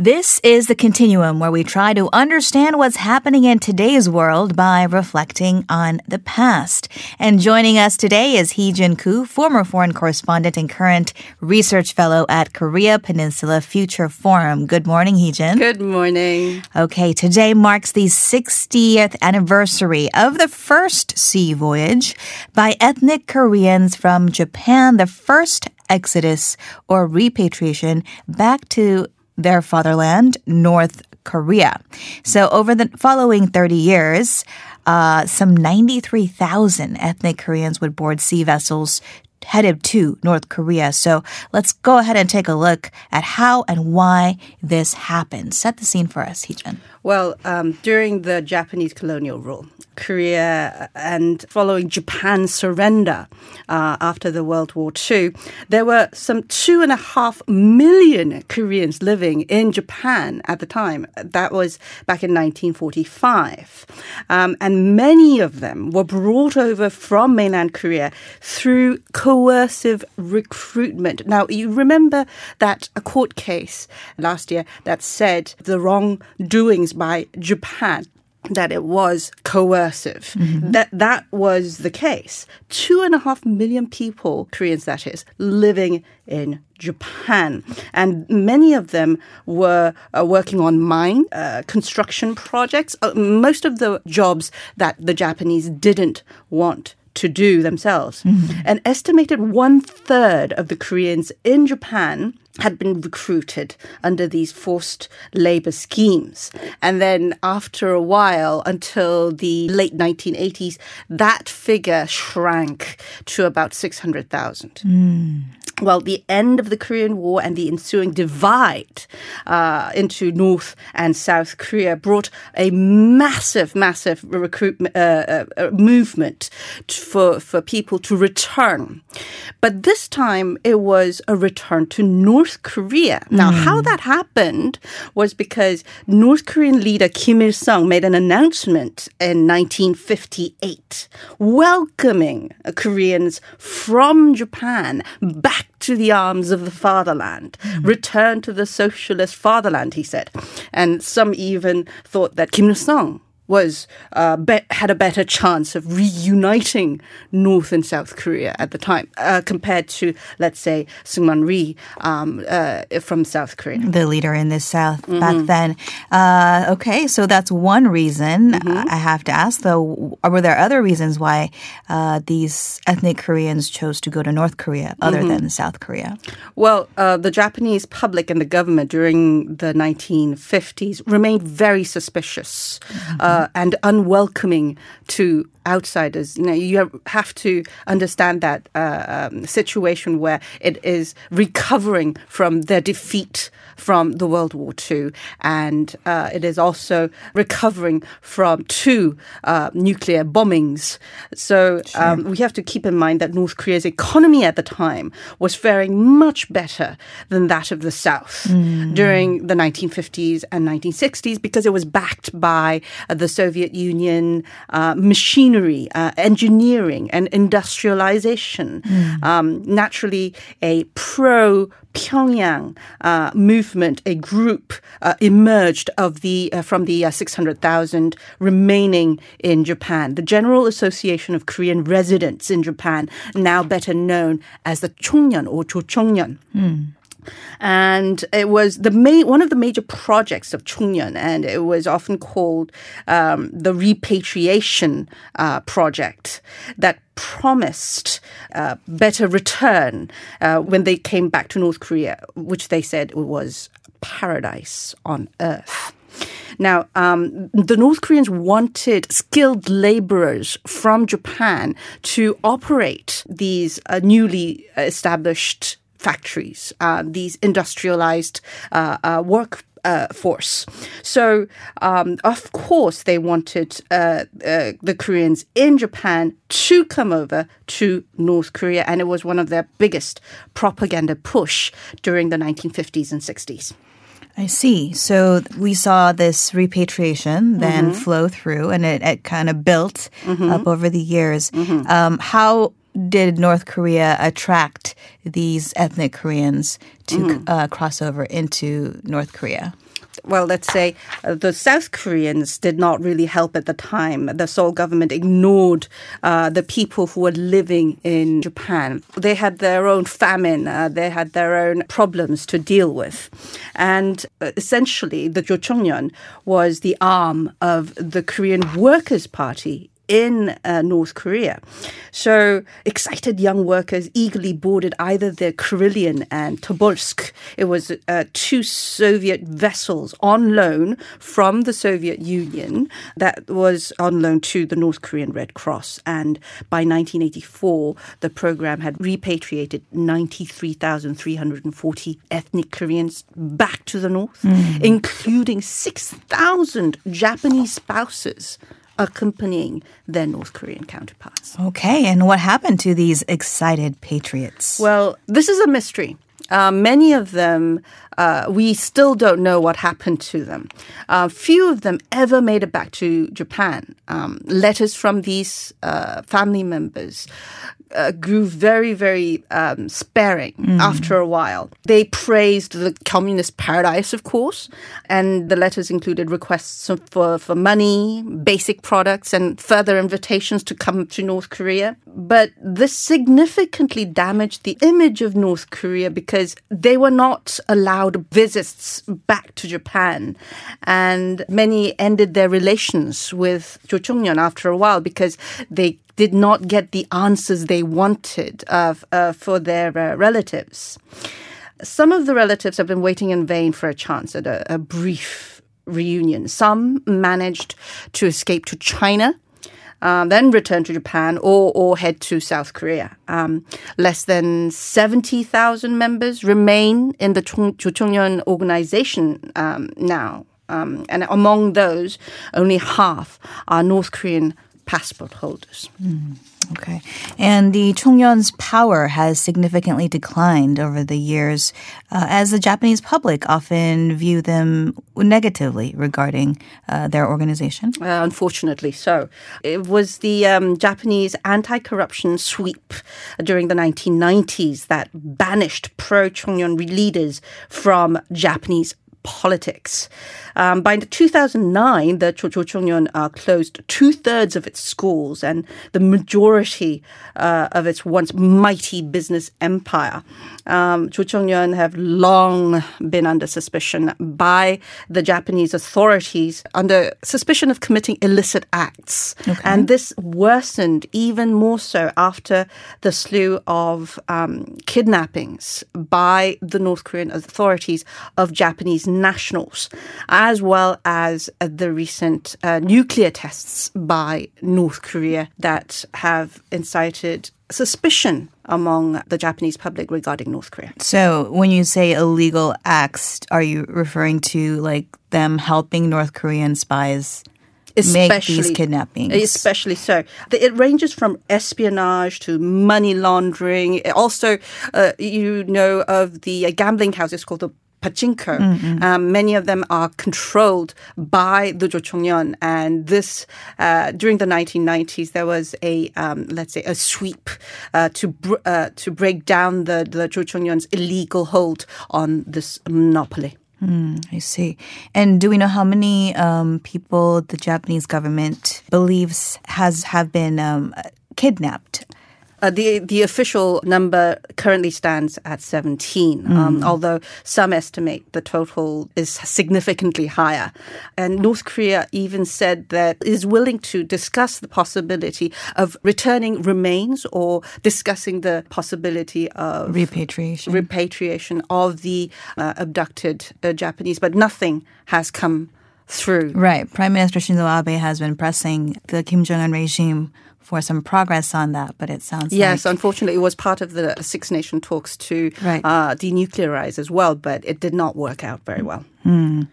This is the continuum where we try to understand what's happening in today's world by reflecting on the past. And joining us today is Hee Jun Koo, former foreign correspondent and current research fellow at Korea Peninsula Future Forum. Good morning, Hee Jun. Good morning. Okay, today marks the 60th anniversary of the first sea voyage by ethnic Koreans from Japan, the first exodus or repatriation back to their fatherland, North Korea. So over the following 30 years, uh, some 93,000 ethnic Koreans would board sea vessels headed to North Korea. So let's go ahead and take a look at how and why this happened. Set the scene for us, Heejun. Well, um, during the Japanese colonial rule, Korea and following Japan's surrender uh, after the World War II, there were some two and a half million Koreans living in Japan at the time. That was back in 1945. Um, and many of them were brought over from mainland Korea through coercive recruitment. Now, you remember that a court case last year that said the wrongdoings by Japan that it was coercive. Mm-hmm. That that was the case. Two and a half million people, Koreans that is, living in Japan, and many of them were uh, working on mine uh, construction projects. Uh, most of the jobs that the Japanese didn't want to do themselves. Mm-hmm. An estimated one third of the Koreans in Japan had been recruited under these forced labor schemes. And then after a while, until the late 1980s, that figure shrank to about 600,000. Mm well, the end of the Korean War and the ensuing divide uh, into North and South Korea brought a massive, massive recruitment uh, uh, uh movement for for people to return. But this time, it was a return to North Korea. Now, mm. how that happened was because North Korean leader Kim Il Sung made an announcement in 1958 welcoming Koreans from Japan back to the arms of the fatherland. Mm. Return to the socialist fatherland, he said. And some even thought that Kim Il sung was uh, be- had a better chance of reuniting North and South Korea at the time uh, compared to, let's say, Syngman Rhee um, uh, from South Korea, the leader in the South mm-hmm. back then. Uh, okay, so that's one reason. Mm-hmm. I have to ask, though, were there other reasons why uh, these ethnic Koreans chose to go to North Korea other mm-hmm. than South Korea? Well, uh, the Japanese public and the government during the 1950s remained very suspicious. Mm-hmm uh, and unwelcoming to outsiders. You know, you have to understand that uh, um, situation where it is recovering from their defeat from the World War II, and uh, it is also recovering from two uh, nuclear bombings. So um, we have to keep in mind that North Korea's economy at the time was faring much better than that of the South mm. during the 1950s and 1960s because it was backed by uh, the Soviet Union uh, machinery machinery, uh, engineering, and industrialization. Mm. Um, naturally, a pro Pyongyang uh, movement, a group uh, emerged of the uh, from the uh, 600,000 remaining in Japan. The General Association of Korean Residents in Japan, now better known as the Chongnyeon or Chochongnyeon. Mm and it was the main one of the major projects of Chongnyeon, and it was often called um, the repatriation uh, project that promised uh, better return uh, when they came back to North Korea, which they said was paradise on earth. Now, um, the North Koreans wanted skilled laborers from Japan to operate these uh, newly established factories, uh, these industrialized uh, uh, work uh, force. So, um, of course, they wanted uh, uh, the Koreans in Japan to come over to North Korea, and it was one of their biggest propaganda push during the 1950s and 60s. I see. So we saw this repatriation then mm-hmm. flow through, and it, it kind of built mm-hmm. up over the years. Mm-hmm. Um, how did North Korea attract these ethnic Koreans to mm. uh, cross over into North Korea? well, let's say uh, the South Koreans did not really help at the time. The Seoul government ignored uh, the people who were living in Japan. They had their own famine, uh, they had their own problems to deal with. And uh, essentially, the Chochongnyeon was the arm of the Korean Workers' Party in uh, North Korea. So excited young workers eagerly boarded either the Kurillion and Tobolsk. It was uh, two Soviet vessels on loan from the Soviet Union that was on loan to the North Korean Red Cross. And by 1984, the program had repatriated 93,340 ethnic Koreans back to the North, mm. including 6,000 Japanese spouses accompanying their North Korean counterparts. Okay, and what happened to these excited patriots? Well, this is a mystery. Uh, many of them, uh, we still don't know what happened to them. Uh, few of them ever made it back to Japan. Um, letters from these uh, family members uh, grew very, very um, sparing mm. after a while. They praised the communist paradise, of course, and the letters included requests for, for money, basic products, and further invitations to come to North Korea. But this significantly damaged the image of North Korea because they were not allowed visits back to Japan. And many ended their relations with Chochongnyeon after a while because they did not get the answers they wanted uh, uh, for their uh, relatives. Some of the relatives have been waiting in vain for a chance at a, a brief reunion. Some managed to escape to China. Um, then return to Japan or, or head to South Korea. Um, less than 70,000 members remain in the Chochongnyeon organization um, now. Um, and among those, only half are North Korean passport holders. Mm, okay. And the Chongnyeon's power has significantly declined over the years uh, as the Japanese public often view them negatively regarding uh, their organization. Uh, unfortunately so. It was the um, Japanese anti corruption sweep during the 1990s that banished pro Chongnyeon leaders from Japanese politics. Um, by 2009, the Chochongnyeon uh, closed two thirds of its schools and the majority uh, of its once mighty business empire. Um, Chochongnyeon have long been under suspicion by the Japanese authorities under suspicion of committing illicit acts. Okay. And this worsened even more so after the slew of um, kidnappings by the North Korean authorities of Japanese nationals as well as uh, the recent uh, nuclear tests by North Korea that have incited suspicion among the Japanese public regarding North Korea. So, when you say illegal acts, are you referring to like them helping North Korean spies especially, make these kidnappings. Especially so. It ranges from espionage to money laundering. Also, uh, you know of the gambling houses called the pachinko. Mm-hmm. Um, many of them are controlled by the Chochongnyeon, and this uh, during the 1990s there was a um, let's say a sweep uh, to br- uh, to break down the the Chochongnyeon's illegal hold on this monopoly. Mm, I see. And do we know how many um, people the Japanese government believes has have been um, kidnapped uh, the the official number currently stands at 17, mm. um, although some estimate the total is significantly higher. And North Korea even said that is willing to discuss the possibility of returning remains or discussing the possibility of repatriation repatriation of the uh, abducted uh, Japanese, but nothing has come through. Right. Prime Minister Shinzo Abe has been pressing the Kim Jong Un regime for some progress on that, but it sounds yes. Like unfortunately, it was part of the Six Nation talks to right. uh, denuclearize as well, but it did not work out very well. Mm.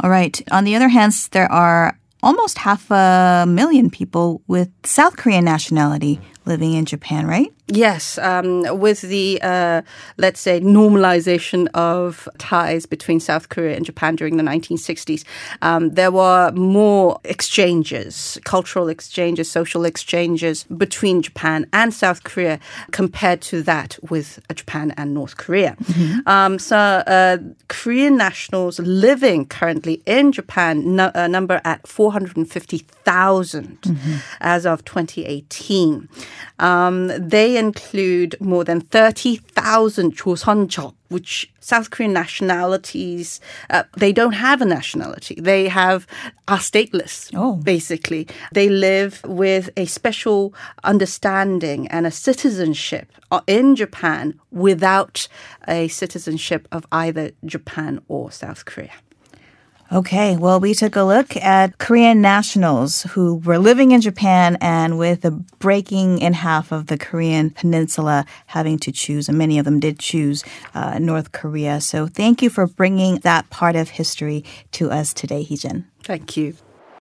All right. On the other hand, there are almost half a million people with South Korean nationality living in Japan, right? Yes, um, with the uh, let's say normalization of ties between South Korea and Japan during the 1960s, um, there were more exchanges, cultural exchanges, social exchanges between Japan and South Korea compared to that with Japan and North Korea. Mm-hmm. Um, so, uh, Korean nationals living currently in Japan no, uh, number at 450,000 mm-hmm. as of 2018. Um, include more than 30,000 Chosonchok, which South Korean nationalities, uh, they don't have a nationality. They have are stateless, oh. basically. They live with a special understanding and a citizenship uh, in Japan without a citizenship of either Japan or South Korea. Okay, well, we took a look at Korean nationals who were living in Japan and with the breaking in half of the Korean peninsula, having to choose, and many of them did choose uh, North Korea. So thank you for bringing that part of history to us today, Heejin. Thank you.